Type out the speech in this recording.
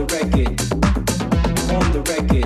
On the record, on the record.